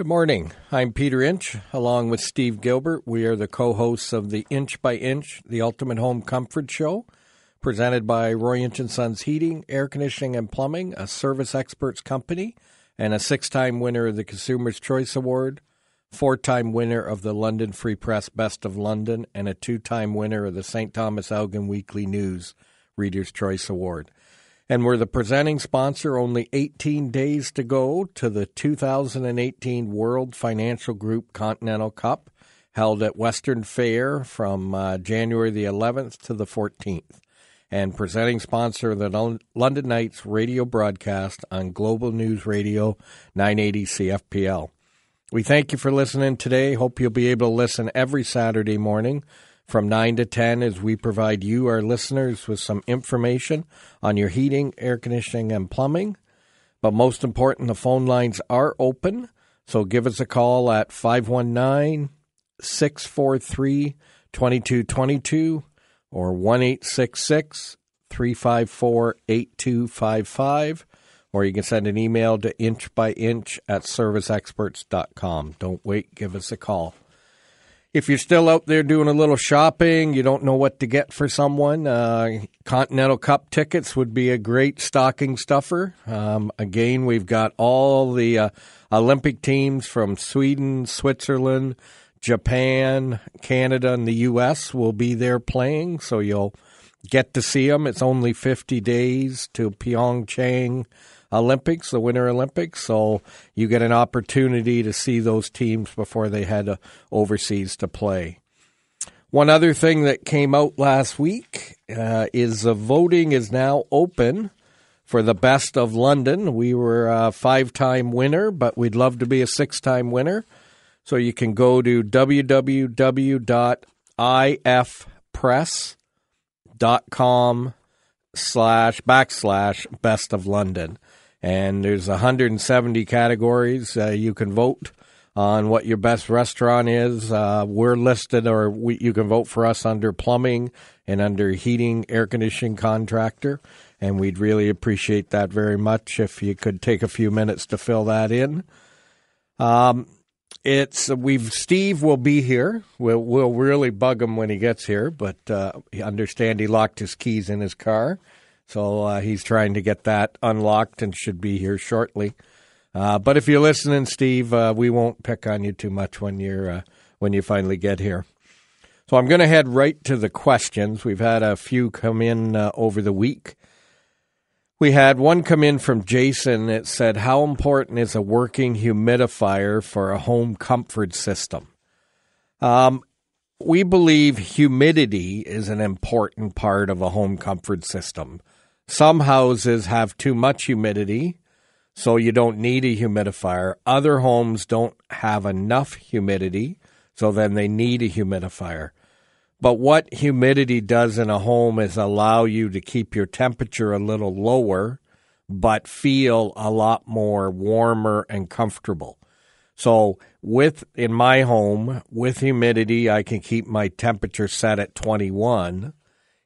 Good morning. I'm Peter Inch, along with Steve Gilbert. We are the co hosts of the Inch by Inch, the Ultimate Home Comfort Show, presented by Roy Inch and Sons Heating, Air Conditioning, and Plumbing, a service experts company, and a six time winner of the Consumer's Choice Award, four time winner of the London Free Press Best of London, and a two time winner of the St. Thomas Elgin Weekly News Reader's Choice Award and we're the presenting sponsor. Only 18 days to go to the 2018 World Financial Group Continental Cup, held at Western Fair from uh, January the 11th to the 14th, and presenting sponsor of the London Knights radio broadcast on Global News Radio 980 CFPL. We thank you for listening today. Hope you'll be able to listen every Saturday morning from 9 to 10 as we provide you, our listeners, with some information on your heating, air conditioning, and plumbing. But most important, the phone lines are open. So give us a call at 519 643 2222 or 1 354 8255. Or you can send an email to inchbyinch at serviceexperts.com. Don't wait, give us a call if you're still out there doing a little shopping, you don't know what to get for someone, uh, Continental Cup tickets would be a great stocking stuffer. Um, again, we've got all the uh, Olympic teams from Sweden, Switzerland, Japan, Canada, and the U.S. will be there playing, so you'll get to see them. It's only 50 days to Pyeongchang Olympics, the Winter Olympics. So you get an opportunity to see those teams before they head overseas to play. One other thing that came out last week uh, is the voting is now open for the best of London. We were a five time winner, but we'd love to be a six time winner. So you can go to www.lfpress.com slash backslash best of London and there's 170 categories. Uh, you can vote on what your best restaurant is. Uh, we're listed, or we, you can vote for us under plumbing and under heating, air conditioning contractor, and we'd really appreciate that very much if you could take a few minutes to fill that in. Um, it's we've Steve will be here. We'll we'll really bug him when he gets here, but uh, understand he locked his keys in his car. So uh, he's trying to get that unlocked and should be here shortly. Uh, but if you're listening, Steve, uh, we won't pick on you too much when you're uh, when you finally get here. So I'm going to head right to the questions. We've had a few come in uh, over the week. We had one come in from Jason that said, "How important is a working humidifier for a home comfort system?" Um, we believe humidity is an important part of a home comfort system. Some houses have too much humidity, so you don't need a humidifier. Other homes don't have enough humidity, so then they need a humidifier. But what humidity does in a home is allow you to keep your temperature a little lower, but feel a lot more warmer and comfortable. So with in my home with humidity, I can keep my temperature set at 21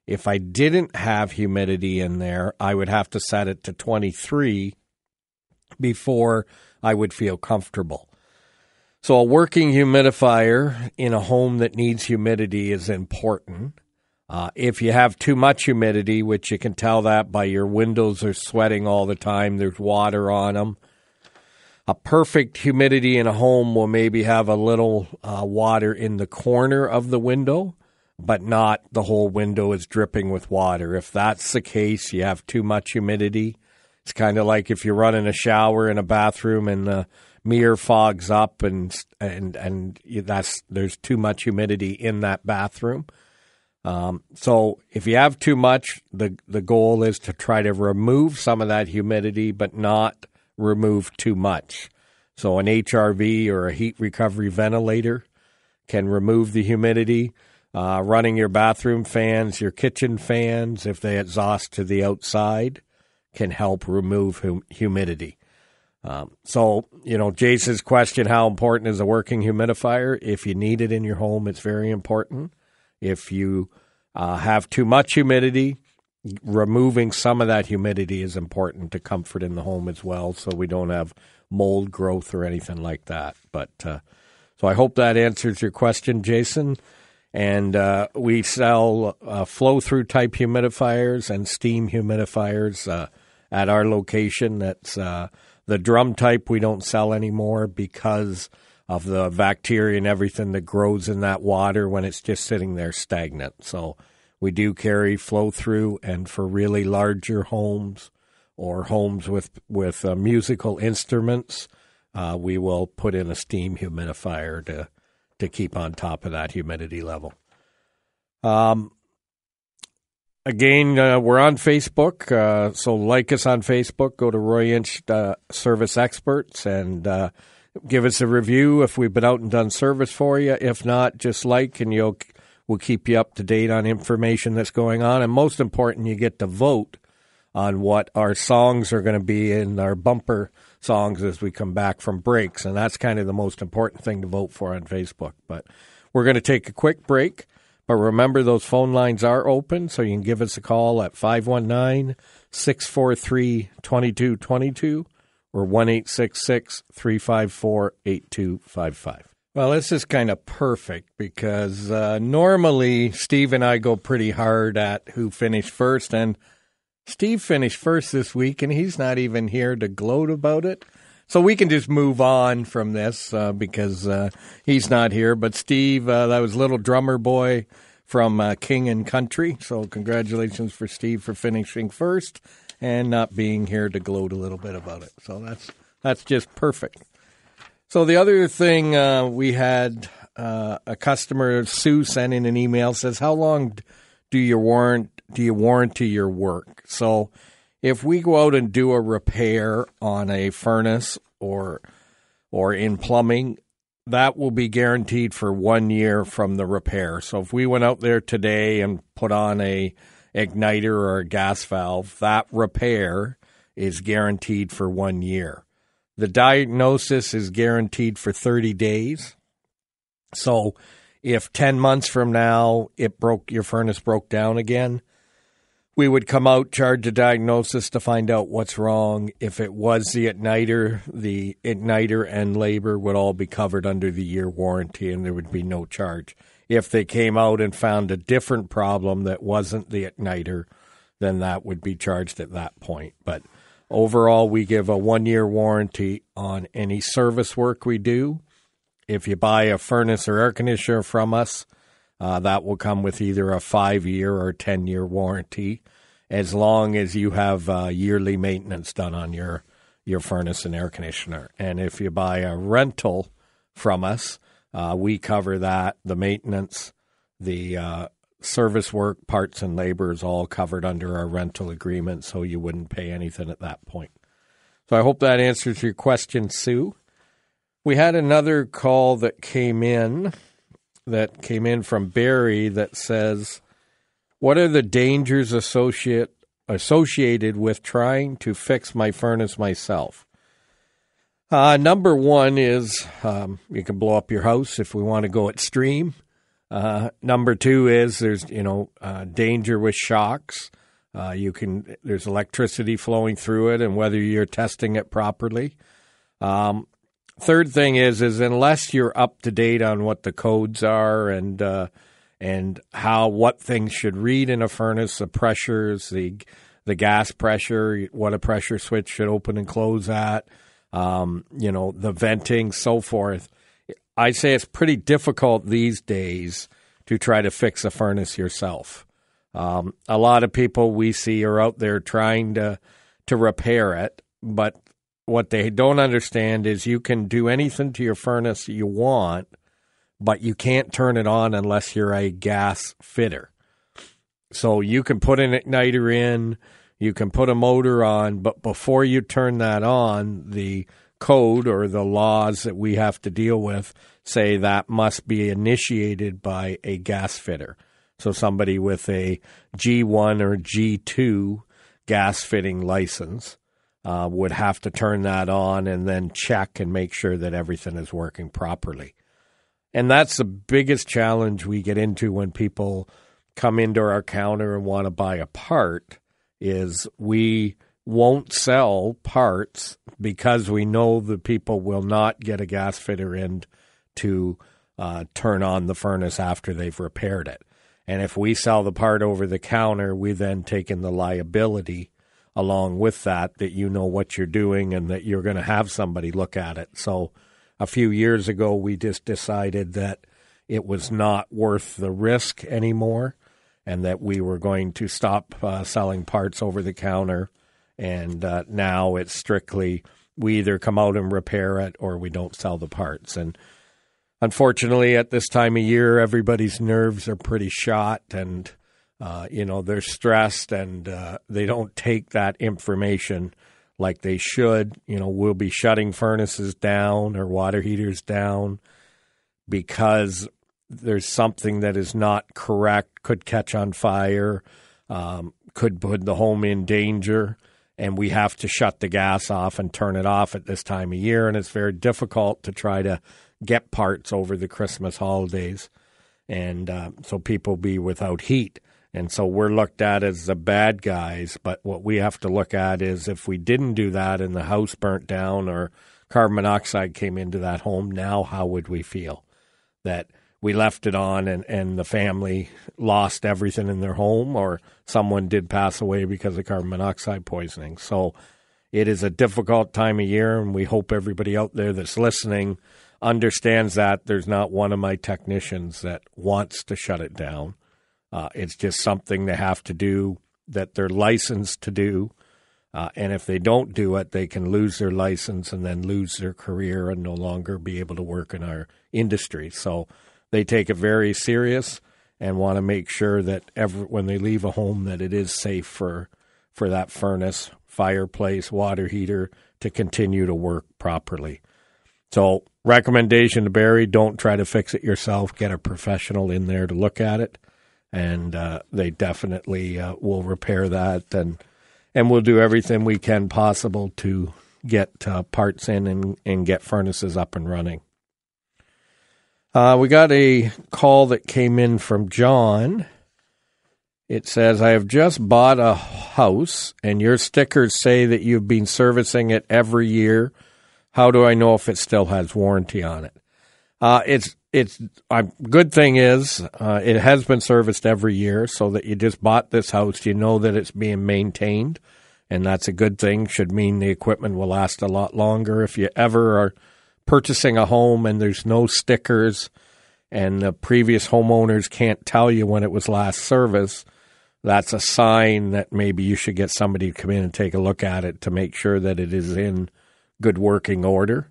if I didn't have humidity in there, I would have to set it to 23 before I would feel comfortable. So, a working humidifier in a home that needs humidity is important. Uh, if you have too much humidity, which you can tell that by your windows are sweating all the time, there's water on them. A perfect humidity in a home will maybe have a little uh, water in the corner of the window but not the whole window is dripping with water. If that's the case, you have too much humidity. It's kind of like if you're running a shower in a bathroom and the mirror fogs up and and and that's there's too much humidity in that bathroom. Um, so if you have too much, the the goal is to try to remove some of that humidity, but not remove too much. So an HRV or a heat recovery ventilator can remove the humidity uh, running your bathroom fans, your kitchen fans, if they exhaust to the outside, can help remove hum- humidity. Um, so, you know, Jason's question how important is a working humidifier? If you need it in your home, it's very important. If you uh, have too much humidity, removing some of that humidity is important to comfort in the home as well so we don't have mold growth or anything like that. But uh, so I hope that answers your question, Jason. And uh, we sell uh, flow through type humidifiers and steam humidifiers uh, at our location. That's uh, the drum type we don't sell anymore because of the bacteria and everything that grows in that water when it's just sitting there stagnant. So we do carry flow through, and for really larger homes or homes with with uh, musical instruments, uh, we will put in a steam humidifier to to keep on top of that humidity level. Um, again, uh, we're on Facebook, uh, so like us on Facebook. Go to Roy Inch uh, Service Experts and uh, give us a review if we've been out and done service for you. If not, just like and you'll we'll keep you up to date on information that's going on. And most important, you get to vote on what our songs are going to be in our bumper songs as we come back from breaks. And that's kind of the most important thing to vote for on Facebook. But we're going to take a quick break. But remember, those phone lines are open, so you can give us a call at 519 643 2222 or 1 354 8255. Well, this is kind of perfect because uh, normally Steve and I go pretty hard at who finished first, and Steve finished first this week, and he's not even here to gloat about it. So we can just move on from this uh, because uh, he's not here. But Steve, uh, that was little drummer boy from uh, King and Country. So congratulations for Steve for finishing first and not being here to gloat a little bit about it. So that's that's just perfect. So the other thing uh, we had uh, a customer Sue sent in an email says, "How long do your warrant do you warranty your work?" So if we go out and do a repair on a furnace or or in plumbing, that will be guaranteed for one year from the repair. So if we went out there today and put on a igniter or a gas valve, that repair is guaranteed for one year. The diagnosis is guaranteed for 30 days. So if 10 months from now it broke your furnace broke down again, we would come out, charge a diagnosis to find out what's wrong. If it was the igniter, the igniter and labor would all be covered under the year warranty and there would be no charge. If they came out and found a different problem that wasn't the igniter, then that would be charged at that point. But overall, we give a one year warranty on any service work we do. If you buy a furnace or air conditioner from us, uh, that will come with either a five year or 10 year warranty as long as you have uh, yearly maintenance done on your, your furnace and air conditioner. And if you buy a rental from us, uh, we cover that, the maintenance, the uh, service work, parts, and labor is all covered under our rental agreement, so you wouldn't pay anything at that point. So I hope that answers your question, Sue. We had another call that came in that came in from Barry that says, "What are the dangers associate associated with trying to fix my furnace myself?" Uh, number one is um, you can blow up your house if we want to go extreme. Uh, number two is there's you know uh, danger with shocks. Uh, you can there's electricity flowing through it, and whether you're testing it properly. Um, third thing is is unless you're up to date on what the codes are and uh, and how what things should read in a furnace, the pressures, the the gas pressure, what a pressure switch should open and close at, um, you know, the venting, so forth. I'd say it's pretty difficult these days to try to fix a furnace yourself. Um, a lot of people we see are out there trying to to repair it, but what they don't understand is you can do anything to your furnace you want, but you can't turn it on unless you're a gas fitter. So you can put an igniter in, you can put a motor on, but before you turn that on, the code or the laws that we have to deal with say that must be initiated by a gas fitter. So somebody with a G1 or G2 gas fitting license uh, would have to turn that on and then check and make sure that everything is working properly. And that's the biggest challenge we get into when people come into our counter and want to buy a part is we won't sell parts because we know the people will not get a gas fitter in to uh, turn on the furnace after they've repaired it. And if we sell the part over the counter, we then take in the liability along with that, that you know what you're doing and that you're going to have somebody look at it. So a few years ago, we just decided that it was not worth the risk anymore and that we were going to stop uh, selling parts over the counter. And uh, now it's strictly we either come out and repair it or we don't sell the parts. And unfortunately, at this time of year, everybody's nerves are pretty shot and, uh, you know, they're stressed and uh, they don't take that information like they should. You know, we'll be shutting furnaces down or water heaters down because there's something that is not correct, could catch on fire, um, could put the home in danger and we have to shut the gas off and turn it off at this time of year. And it's very difficult to try to get parts over the Christmas holidays. And uh, so people be without heat. And so we're looked at as the bad guys. But what we have to look at is if we didn't do that and the house burnt down or carbon monoxide came into that home, now how would we feel? That we left it on and, and the family lost everything in their home or someone did pass away because of carbon monoxide poisoning. So it is a difficult time of year, and we hope everybody out there that's listening understands that there's not one of my technicians that wants to shut it down. Uh, it's just something they have to do that they're licensed to do. Uh, and if they don't do it, they can lose their license and then lose their career and no longer be able to work in our industry. So they take it very serious and want to make sure that when they leave a home that it is safe for for that furnace, fireplace, water heater to continue to work properly. So, recommendation to Barry: don't try to fix it yourself. Get a professional in there to look at it, and uh, they definitely uh, will repair that and and we'll do everything we can possible to get uh, parts in and, and get furnaces up and running. Uh, we got a call that came in from John. It says, I have just bought a house, and your stickers say that you've been servicing it every year. How do I know if it still has warranty on it? Uh, it's it's a good thing is uh, it has been serviced every year, so that you just bought this house, you know that it's being maintained, and that's a good thing. Should mean the equipment will last a lot longer. If you ever are purchasing a home and there's no stickers and the previous homeowners can't tell you when it was last serviced, that's a sign that maybe you should get somebody to come in and take a look at it to make sure that it is in good working order.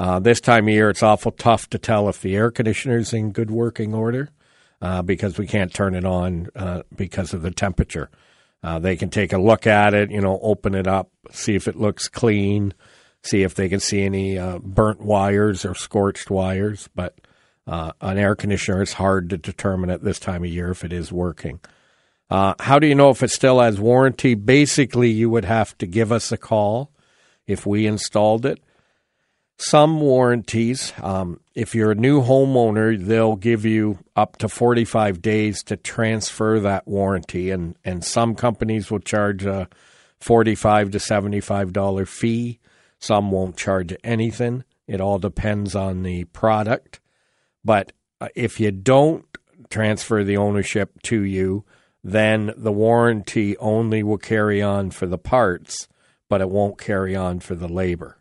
Uh, this time of year, it's awful tough to tell if the air conditioner is in good working order uh, because we can't turn it on uh, because of the temperature. Uh, they can take a look at it, you know, open it up, see if it looks clean, see if they can see any uh, burnt wires or scorched wires. But uh, an air conditioner is hard to determine at this time of year if it is working. How do you know if it still has warranty? Basically, you would have to give us a call if we installed it. Some warranties, um, if you're a new homeowner, they'll give you up to 45 days to transfer that warranty, and, and some companies will charge a 45 to $75 fee some won't charge anything. It all depends on the product. But uh, if you don't transfer the ownership to you, then the warranty only will carry on for the parts, but it won't carry on for the labor.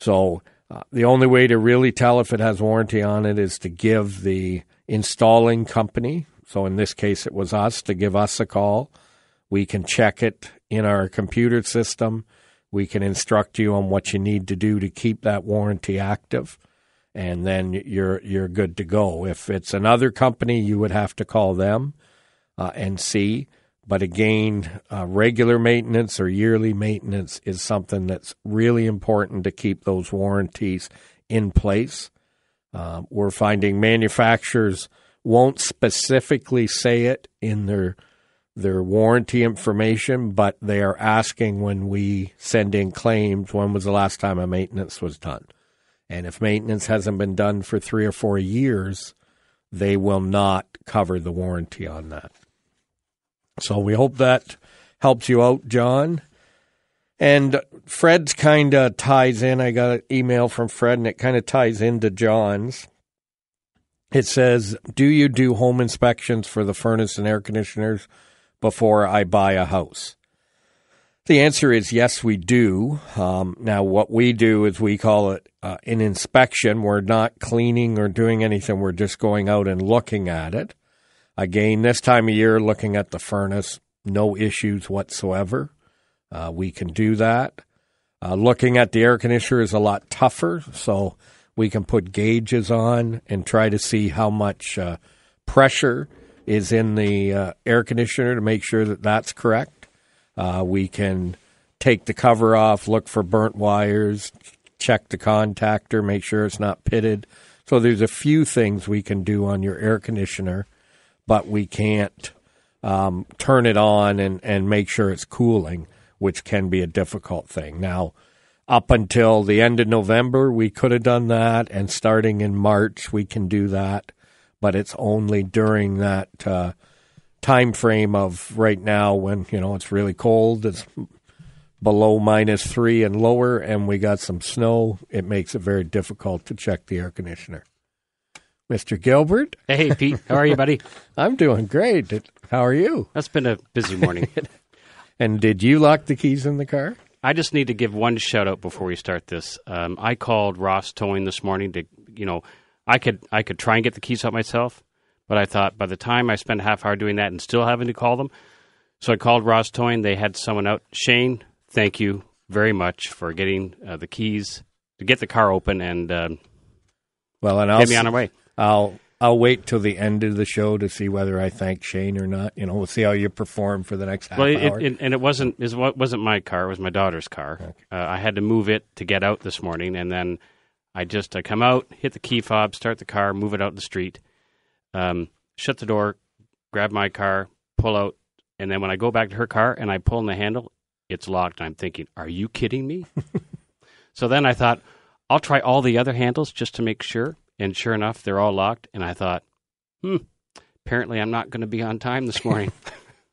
So uh, the only way to really tell if it has warranty on it is to give the installing company, so in this case it was us, to give us a call. We can check it in our computer system we can instruct you on what you need to do to keep that warranty active, and then you're you're good to go. If it's another company, you would have to call them uh, and see. But again, uh, regular maintenance or yearly maintenance is something that's really important to keep those warranties in place. Uh, we're finding manufacturers won't specifically say it in their their warranty information, but they are asking when we send in claims when was the last time a maintenance was done. And if maintenance hasn't been done for three or four years, they will not cover the warranty on that. So we hope that helps you out, John. And Fred's kind of ties in. I got an email from Fred, and it kind of ties into John's. It says, Do you do home inspections for the furnace and air conditioners before I buy a house? The answer is yes, we do. Um, now, what we do is we call it uh, an inspection. We're not cleaning or doing anything, we're just going out and looking at it. Again, this time of year, looking at the furnace, no issues whatsoever. Uh, we can do that. Uh, looking at the air conditioner is a lot tougher, so we can put gauges on and try to see how much uh, pressure is in the uh, air conditioner to make sure that that's correct. Uh, we can take the cover off, look for burnt wires, check the contactor, make sure it's not pitted. So there's a few things we can do on your air conditioner, but we can't um, turn it on and, and make sure it's cooling which can be a difficult thing. Now, up until the end of November, we could have done that, and starting in March, we can do that, but it's only during that uh, time frame of right now when you know it's really cold. It's below minus three and lower, and we got some snow. It makes it very difficult to check the air conditioner. Mr. Gilbert. Hey, Pete. How are you, buddy? I'm doing great. How are you? That's been a busy morning. And did you lock the keys in the car? I just need to give one shout out before we start this. Um, I called Ross Towing this morning to, you know, I could I could try and get the keys out myself, but I thought by the time I spent a half hour doing that and still having to call them, so I called Ross Towing. They had someone out. Shane, thank you very much for getting uh, the keys to get the car open and um, well, and I'll get me on our way. I'll I'll wait till the end of the show to see whether I thank Shane or not. You know, we'll see how you perform for the next half well, it, hour. It, and it wasn't it wasn't my car; it was my daughter's car. Okay. Uh, I had to move it to get out this morning, and then I just I come out, hit the key fob, start the car, move it out the street, um, shut the door, grab my car, pull out, and then when I go back to her car and I pull in the handle, it's locked. I'm thinking, are you kidding me? so then I thought, I'll try all the other handles just to make sure. And sure enough, they're all locked. And I thought, hmm, apparently I'm not going to be on time this morning.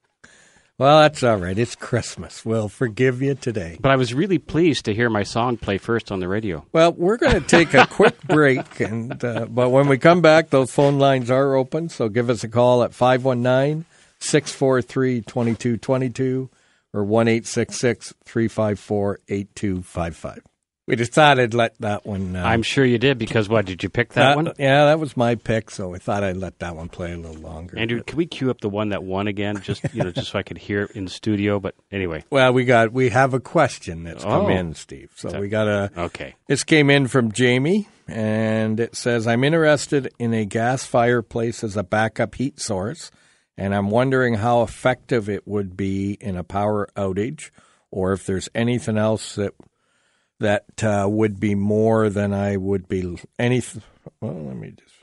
well, that's all right. It's Christmas. We'll forgive you today. But I was really pleased to hear my song play first on the radio. Well, we're going to take a quick break. and uh, But when we come back, those phone lines are open. So give us a call at 519 643 2222 or 1 354 8255. We decided let that one. Uh, I'm sure you did because what did you pick that, that, one? Yeah, that was my pick, so we thought I'd let that one play a little longer. Andrew, but. can we cue up the one that won again, just you know, just so I could hear it in the studio? But anyway, well, we got we have a question that's oh. come in, Steve. So that, we got a okay. This came in from Jamie, and it says, "I'm interested in a gas fireplace as a backup heat source, and I'm wondering how effective it would be in a power outage, or if there's anything else that." That uh, would be more than I would be anything. Well, let me just.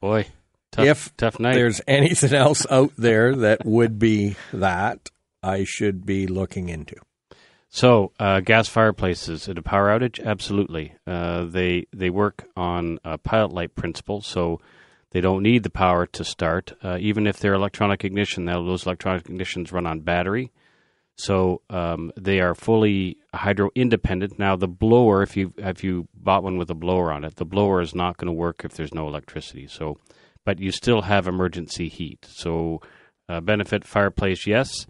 Boy, tough, if tough night. there's anything else out there that would be that, I should be looking into. So, uh, gas fireplaces at a power outage, absolutely. Uh, they they work on a pilot light principle, so they don't need the power to start. Uh, even if they're electronic ignition, those electronic ignitions run on battery. So um, they are fully hydro independent. Now the blower, if you if you bought one with a blower on it, the blower is not going to work if there's no electricity. So, but you still have emergency heat. So uh, benefit fireplace, yes.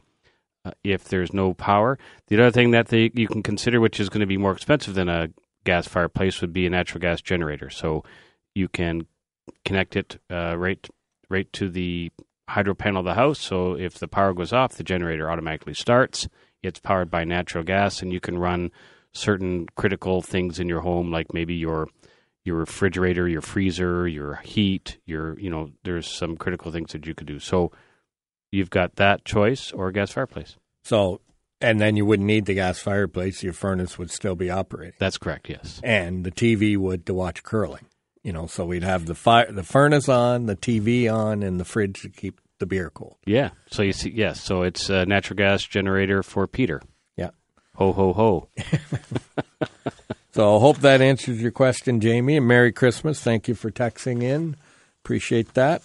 Uh, if there's no power, the other thing that they, you can consider, which is going to be more expensive than a gas fireplace, would be a natural gas generator. So you can connect it uh, right right to the hydro panel the house. So if the power goes off, the generator automatically starts. It's powered by natural gas, and you can run certain critical things in your home, like maybe your your refrigerator, your freezer, your heat, your you know, there's some critical things that you could do. So you've got that choice or a gas fireplace. So and then you wouldn't need the gas fireplace; your furnace would still be operating. That's correct. Yes, and the TV would to watch curling. You know, so we'd have the fire, the furnace on, the TV on, and the fridge to keep the beer cold. Yeah. So you see, yes. So it's a natural gas generator for Peter. Yeah. Ho ho ho. so I hope that answers your question, Jamie. And Merry Christmas. Thank you for texting in. Appreciate that.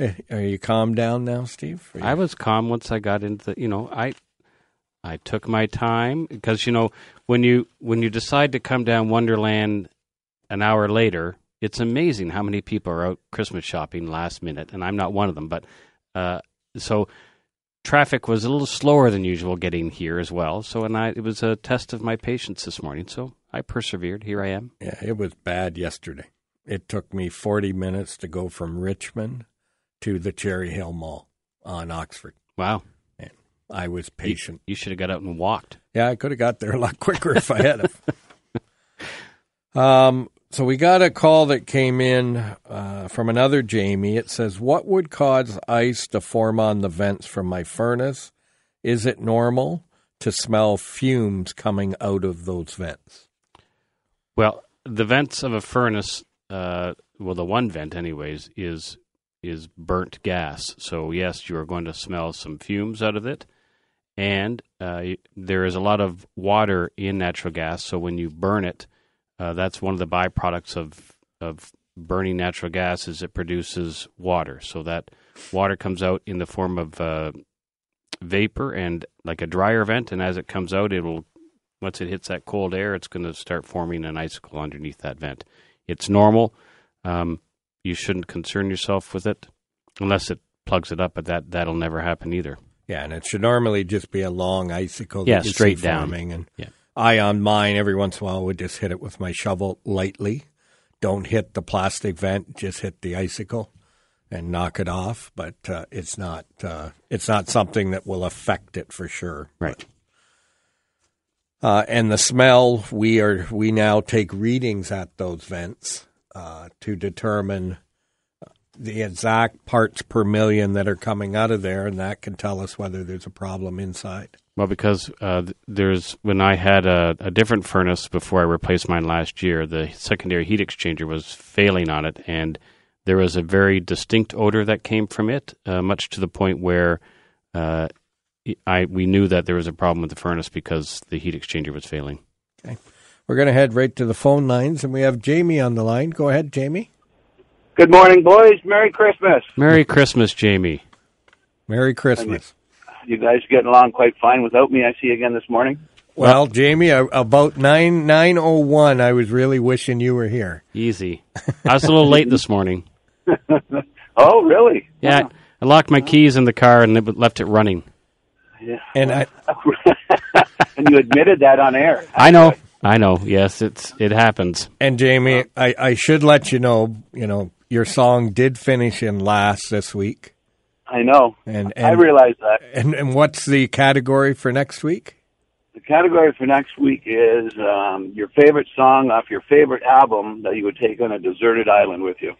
Eh, are you calm down now, Steve? I was calm once I got into the. You know, I I took my time because you know when you when you decide to come down Wonderland an hour later, it's amazing how many people are out Christmas shopping last minute, and I'm not one of them. But uh, so traffic was a little slower than usual getting here as well. So and I it was a test of my patience this morning. So I persevered. Here I am. Yeah, it was bad yesterday. It took me 40 minutes to go from Richmond to the Cherry Hill Mall on Oxford. Wow. And I was patient. You, you should have got out and walked. Yeah, I could have got there a lot quicker if I had. um, so we got a call that came in uh, from another Jamie. It says, "What would cause ice to form on the vents from my furnace? Is it normal to smell fumes coming out of those vents?" Well, the vents of a furnace, uh, well, the one vent, anyways, is is burnt gas. So yes, you are going to smell some fumes out of it, and uh, there is a lot of water in natural gas. So when you burn it, uh, that's one of the byproducts of of burning natural gas is it produces water. So that water comes out in the form of uh, vapor and like a dryer vent, and as it comes out, it will once it hits that cold air, it's going to start forming an icicle underneath that vent. It's normal. Um, you shouldn't concern yourself with it unless it plugs it up, but that that'll never happen either. Yeah, and it should normally just be a long icicle. Yeah, straight down. And yeah. I on mine every once in a while would just hit it with my shovel lightly. Don't hit the plastic vent; just hit the icicle and knock it off. But uh, it's not uh, it's not something that will affect it for sure. Right. But, uh, and the smell, we are we now take readings at those vents uh, to determine the exact parts per million that are coming out of there, and that can tell us whether there's a problem inside. Well, because uh, there's when I had a, a, different furnace before I replaced mine last year, the secondary heat exchanger was failing on it, and there was a very distinct odor that came from it, uh, much to the point where uh, I we knew that there was a problem with the furnace because the heat exchanger was failing. Okay. We're going to head right to the phone lines, and we have Jamie on the line. Go ahead, Jamie. Good morning, boys. Merry Christmas. Merry Christmas, Jamie. Merry Christmas. You guys are getting along quite fine without me. I see you again this morning. Well, Jamie, about nine nine oh one, I was really wishing you were here. Easy. I was a little late this morning. oh, really? Yeah, I locked my keys in the car and left it running. Yeah. And I and you admitted that on air. I know. I know. Yes, it's it happens. And Jamie, I, I should let you know, you know, your song did finish in last this week. I know. And, and I realize that. And and what's the category for next week? The category for next week is um, your favorite song off your favorite album that you would take on a deserted island with you.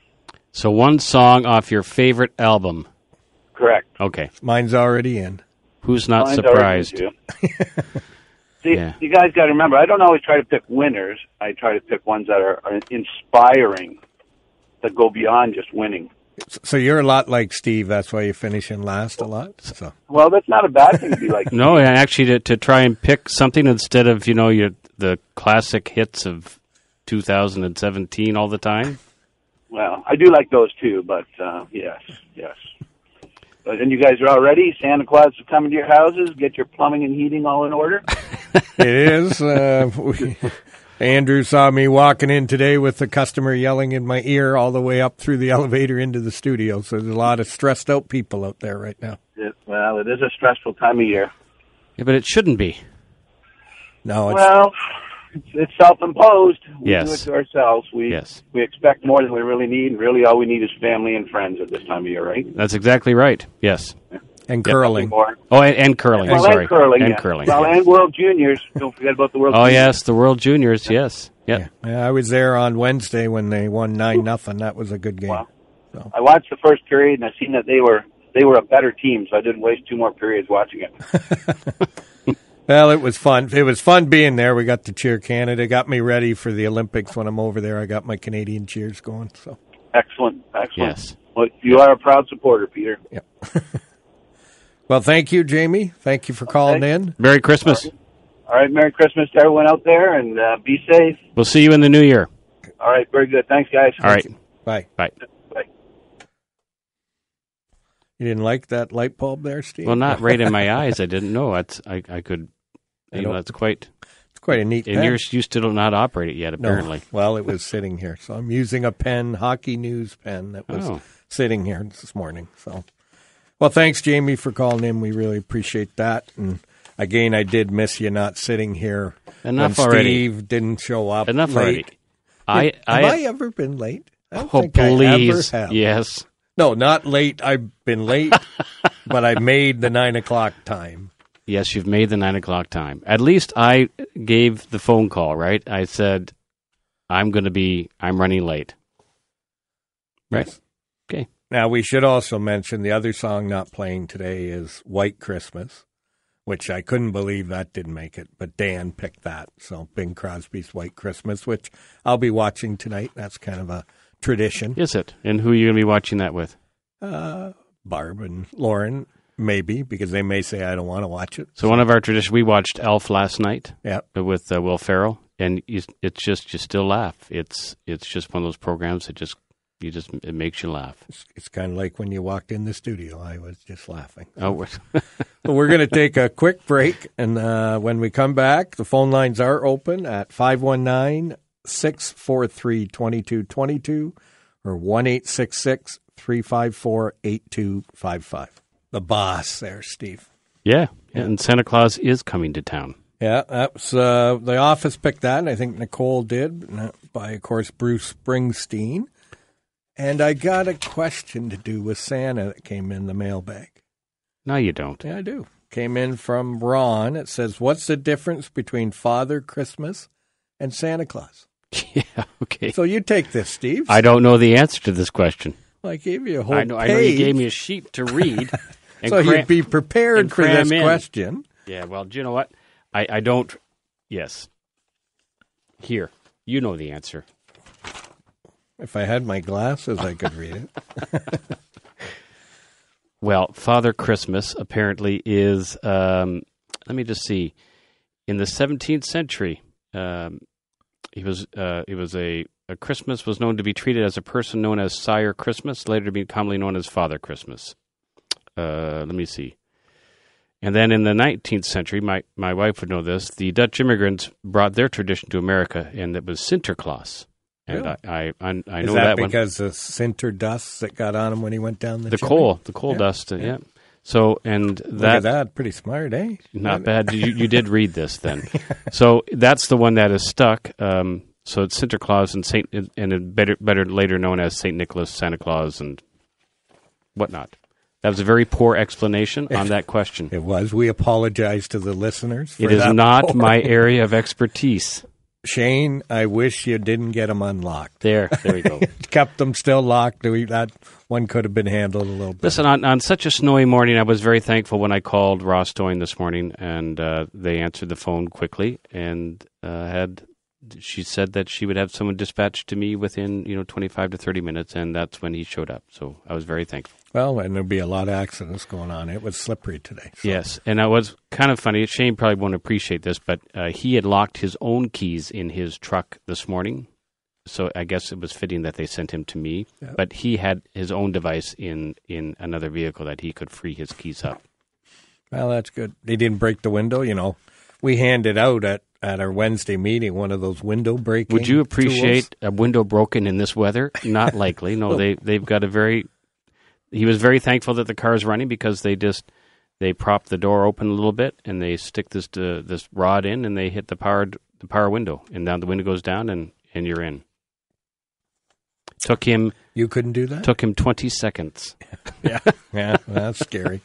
So one song off your favorite album. Correct. Okay. Mine's already in. Who's not Mine's surprised? See, Yeah. you guys got to remember, I don't always try to pick winners. I try to pick ones that are, are inspiring, that go beyond just winning. So you're a lot like Steve. That's why you finish in last a lot. So Well, that's not a bad thing to be like. No, and actually to, to try and pick something instead of you know your the classic hits of 2017 all the time. Well, I do like those too, but uh, yes, yes. But and you guys are all ready. Santa Claus is coming to your houses. Get your plumbing and heating all in order. it is. Uh, we, Andrew saw me walking in today with the customer yelling in my ear all the way up through the elevator into the studio. So there's a lot of stressed out people out there right now. It, well, it is a stressful time of year. Yeah, but it shouldn't be. No, it's, Well, it's, it's self-imposed. We Yes. do it to ourselves. We Yes. we expect more than we really need. Really, all we need is family and friends at this time of year, right? That's exactly right. Yes. And curling. More. Oh, and, and curling. Well, sorry. and curling. And yeah. curling. Well, and World Juniors. Don't forget about the World. oh Juniors. yes, the World Juniors. Yes. Yep. Yeah. Yeah, I was there on Wednesday when they won nine nothing. That was a good game. Wow. I watched the first period and I seen that they were they were a better team, so I didn't waste two more periods watching it. Well, it was fun. It was fun being there. We got to cheer Canada. Got me ready for the Olympics when I'm over there. I got my Canadian cheers going. So Excellent, excellent. Yes. Well, you are a proud supporter, Peter. Well, thank you, Jamie. Thank you for calling Okay. in. Merry Christmas. All right, Merry Christmas to everyone out there, and uh, be safe. We'll see you in the new year. All right, very good. Thanks, guys. All right. Bye. Bye. Bye. You didn't like that light bulb there, Steve? Well, not right in my eyes. I didn't know. That's I, I could. I You know, that's quite. It's quite a neat And pen. you're you still not operate it yet, No. apparently. Well, it was sitting here, so I'm using a pen, hockey news pen that was Oh. sitting here this morning. So, well, thanks, Jamie, for calling in. We really appreciate that. And again, I did miss you not sitting here Enough when already. Steve didn't show up. Enough late. already. I have I, I ever been late? I don't oh think I please yes. No, not late. I've been late, but I made the nine o'clock time. Yes, you've made the nine o'clock time. At least I gave the phone call, right? I said, I'm going to be, I'm running late. Right. Yes. Okay. Now we should also mention the other song not playing today is "White Christmas," which I couldn't believe that didn't make it, but Dan picked that. So Bing Crosby's "White Christmas," which I'll be watching tonight. That's kind of a tradition. Is it? And who are you going to be watching that with? Uh, Barb and Lauren, maybe because they may say I don't want to watch it. So one of our traditions, we watched Elf last night Yeah, with uh, Will Ferrell, and it's just you still laugh. It's it's just one of those programs that just you just it makes you laugh. it's, it's kind of like when you walked in the studio. I was just laughing. Oh, we're- we're going to take a quick break. And uh, when we come back, the phone lines are open at 519 643 2222 or 1 354 8255. The boss there, Steve. yeah, and Santa Claus is coming to town. Yeah, that's uh, the office picked that, and I think Nicole did uh, by, of course, Bruce Springsteen. And I got a question to do with Santa that came in the mailbag. No, you don't. Yeah, I do. Came in from Ron. It says, What's the difference between Father Christmas and Santa Claus? yeah, okay. So you take this, Steve. I don't know the answer to this question. I gave you a whole I know. I know you gave me a sheet to read. so cram- you'd be prepared for this in. question. Yeah. Well, do you know what? I I don't. Yes. Here, you know the answer. If I had my glasses, I could read it. Well, Father Christmas apparently is. Um, let me just see. In the 17th century, um, he was. Uh, it was a, a Christmas was known to be treated as a person known as Sire Christmas, later to be commonly known as Father Christmas. Uh, let me see. And then in the 19th century, my, my wife would know this. The Dutch immigrants brought their tradition to America, and it was Sinterklaas. And Really? I, I, I, I Is know that, that, one. because the sinter dust that got on him when he went down the The coal, the coal Yeah, dust. uh, yeah. yeah. So and Look that at that. Pretty smart, eh? not bad. You, you did read this then. So that's the one that is stuck. Um, so it's Sinterklaas and Saint, and better better later known as Saint Nicholas, Santa Claus, and whatnot. That was a very poor explanation on that question. It was. We apologize to the listeners. For It is not poor- my area of expertise. Shane, I wish you didn't get them unlocked. There, there we go. Kept them still locked. We, that one could have been handled a little bit. Listen, on, on such a snowy morning, I was very thankful when I called Ross Towing this morning, and uh, they answered the phone quickly and uh, had. She said that she would have someone dispatched to me within you know twenty five to thirty minutes, and that's when he showed up. So I was very thankful. Well, and there'll be a lot of accidents going on. It was slippery today. so- Yes, and it was kind of funny. Shane probably won't appreciate this, but uh, he had locked his own keys in his truck this morning. So I guess it was fitting that they sent him to me. Yeah. But he had his own device in in another vehicle that he could free his keys up. Well, that's good. They didn't break the window. You know, we handed out at, at our Wednesday meeting one of those window breaking. Would you tools. appreciate a window broken in this weather? Not likely. No, they they've got a very. He was very thankful that the car is running because they just they prop the door open a little bit and they stick this uh, this rod in and they hit the power the power window and now the window goes down and and you're in. Took him You couldn't do that? took him twenty seconds. yeah, yeah, that's scary.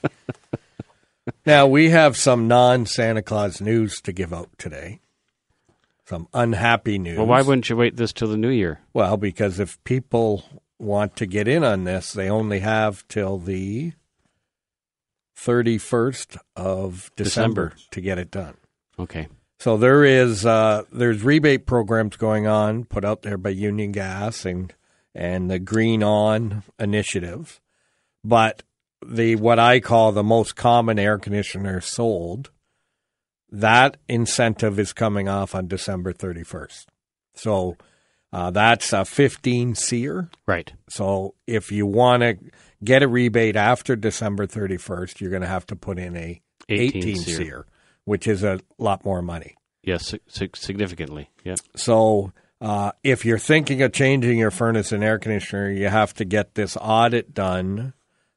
now we have some non Santa Claus news to give out today. Some unhappy news. Well, why wouldn't you wait this till the new year? Well, because if people want to get in on this, they only have till the 31st of December, December. to get it done. Okay. So there is uh, there's rebate programs going on put out there by Union Gas and and the GreenON initiative, but the what I call the most common air conditioner sold, that incentive is coming off on December 31st. So uh, that's a 15 SEER. Right. So if you want to get a rebate after December 31st, you're going to have to put in a 18 18 SEER. SEER, which is a lot more money. Yes, significantly. Yeah. So uh, if you're thinking of changing your furnace and air conditioner, you have to get this audit done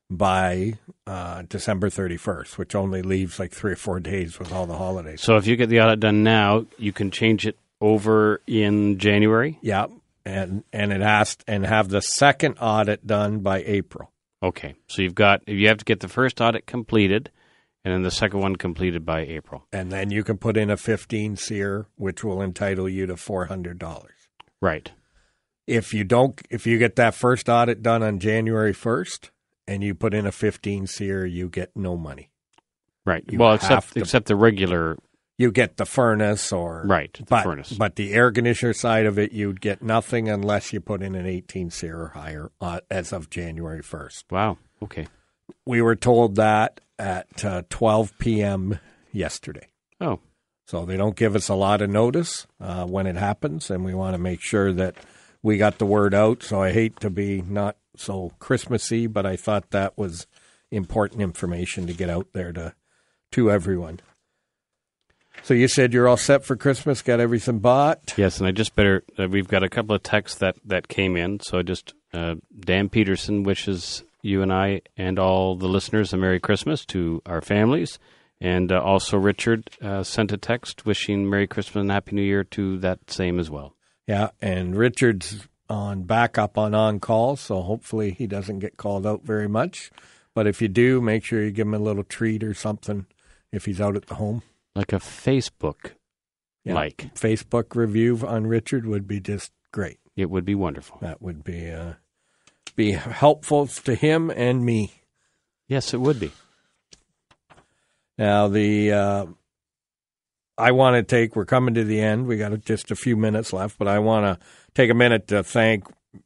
by uh, December 31st, which only leaves like three or four days with all the holidays. So if you get the audit done now, you can change it over in January. Yeah, and and it has and have the second audit done by April. Okay. So you've got you have to get the first audit completed, and then the second one completed by April. And then you can put in a 15 SEER, which will entitle you to $400. Right. If you don't, if you get that first audit done on January 1st and you put in a 15 SEER, you get no money. Right. You well, except to- except the regular. You get the furnace or Right. The but, furnace. But the air conditioner side of it, you'd get nothing unless you put in an 18 SEER or higher uh, as of January 1st. wow. Okay. We were told that at uh, 12 p.m. yesterday. Oh. So they don't give us a lot of notice uh, when it happens, and we want to make sure that we got the word out. So I hate to be not so Christmassy, but I thought that was important information to get out there to to everyone. So you said you're all set for Christmas, got everything bought. Yes, and I just better. Uh, we've got a couple of texts that that came in. So I just uh, Dan Peterson wishes you and I and all the listeners a Merry Christmas to our families, and uh, also Richard uh, sent a text wishing Merry Christmas and Happy New Year to that same as well. Yeah, and Richard's on backup on on call, so hopefully he doesn't get called out very much. But if you do, make sure you give him a little treat or something if he's out at the home. Like a Facebook Yeah. like, Facebook review on Richard would be just great. it would be wonderful. That would be uh, be helpful to him and me. Yes, it would be. Now the uh, I want to take. We're coming to the end. We got just a few minutes left, but I want to take a minute to thank.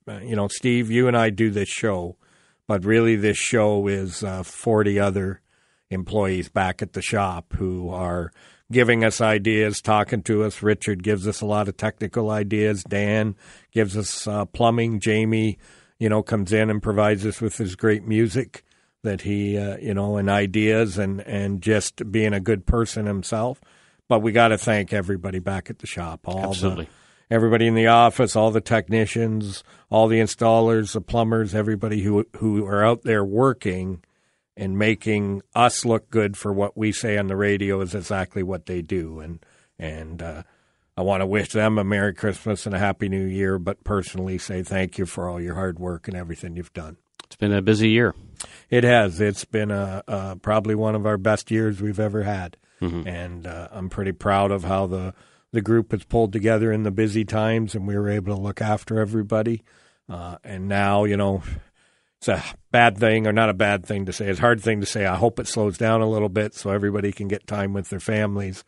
Uh, you know, Steve, you and I do this show, but really this show is uh, forty other employees back at the shop who are giving us ideas, talking to us. Richard gives us a lot of technical ideas. Dan gives us uh, plumbing. Jamie, you know, comes in and provides us with his great music that he, uh, you know, and ideas and, and just being a good person himself. But we got to thank everybody back at the shop. All Absolutely. The, everybody in the office, all the technicians, all the installers, the plumbers, everybody who who are out there working and making us look good for what we say on the radio is exactly what they do. And and uh, I want to wish them a Merry Christmas and a Happy New Year, but personally say thank you for all your hard work and everything you've done. It's been a busy year. It has. It's been a, uh probably one of our best years we've ever had, and uh, I'm pretty proud of how the the group has pulled together in the busy times, and we were able to look after everybody. Uh, and now, you know, it's a bad thing or not a bad thing to say. It's a hard thing to say. I hope it slows down a little bit so everybody can get time with their families,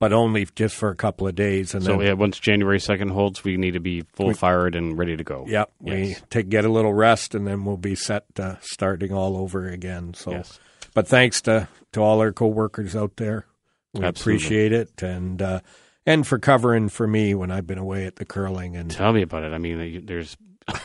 but only just for a couple of days. And So then yeah, once January second holds, we need to be full fired and ready to go. Yep, we take get a little rest, and then we'll be set uh, starting all over again. So, Yes. but thanks to to all our coworkers out there, we Absolutely. appreciate it, and uh, and for covering for me when I've been away at the curling, and Tell me about it. I mean, there's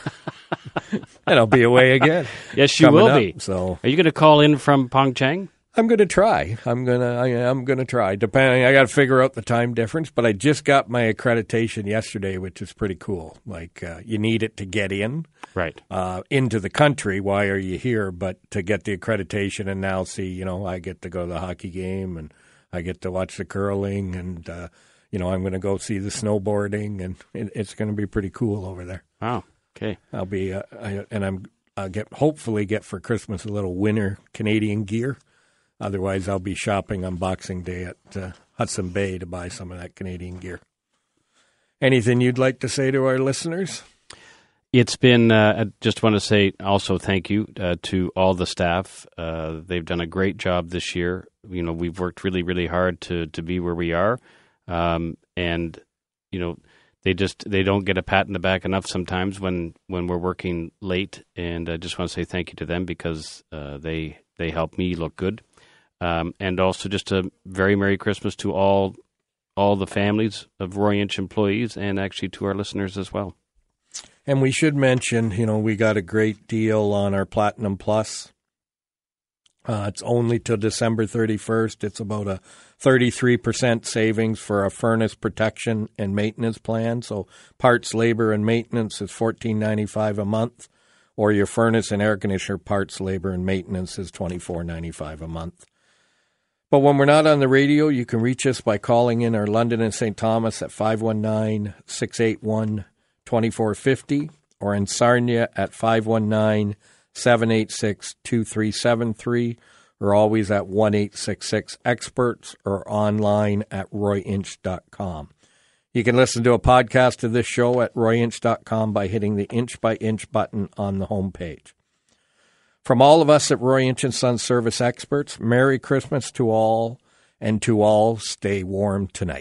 and I'll be away again. yes, you will up. be. So Are you going to call in from PyeongChang? I'm going to try. I'm gonna. I, I'm going to try. Depending, I got to figure out the time difference. But I just got my accreditation yesterday, which is pretty cool. Like uh, you need it to get in. Right. uh, into the country. Why are you here? But to get the accreditation and now see, you know, I get to go to the hockey game and I get to watch the curling and, uh, you know, I'm going to go see the snowboarding and it, it's going to be pretty cool over there. Wow. Okay. I'll be, uh, I, and I'm, I'll get, hopefully get for Christmas a little winter Canadian gear. Otherwise, I'll be shopping on Boxing Day at uh, Hudson Bay to buy some of that Canadian gear. Anything you'd like to say to our listeners? It's been. Uh, I just want to say also thank you uh, to all the staff. Uh, they've done a great job this year. You know, we've worked really, really hard to to be where we are, um, and you know, they just they don't get a pat in the back enough sometimes when when we're working late. And I just want to say thank you to them because uh, they they help me look good, um, and also just a very merry Christmas to all all the families of Roy Inch employees and actually to our listeners as well. And we should mention, you know, we got a great deal on our Platinum Plus. Uh, it's only till December 31st. It's about a 33% savings for a furnace protection and maintenance plan. So parts, labor, and maintenance is $14.95 a month, or your furnace and air conditioner parts, labor, and maintenance is $24.95 a month. But when we're not on the radio, you can reach us by calling in our London and St. Thomas at 519 681 2450 or in Sarnia at 519 786 2373 or always at 1 experts or online at royinch.com. You can listen to a podcast of this show at royinch.com by hitting the inch by inch button on the homepage. From all of us at Roy Inch and Son Service Experts, Merry Christmas to all, and to all, stay warm tonight.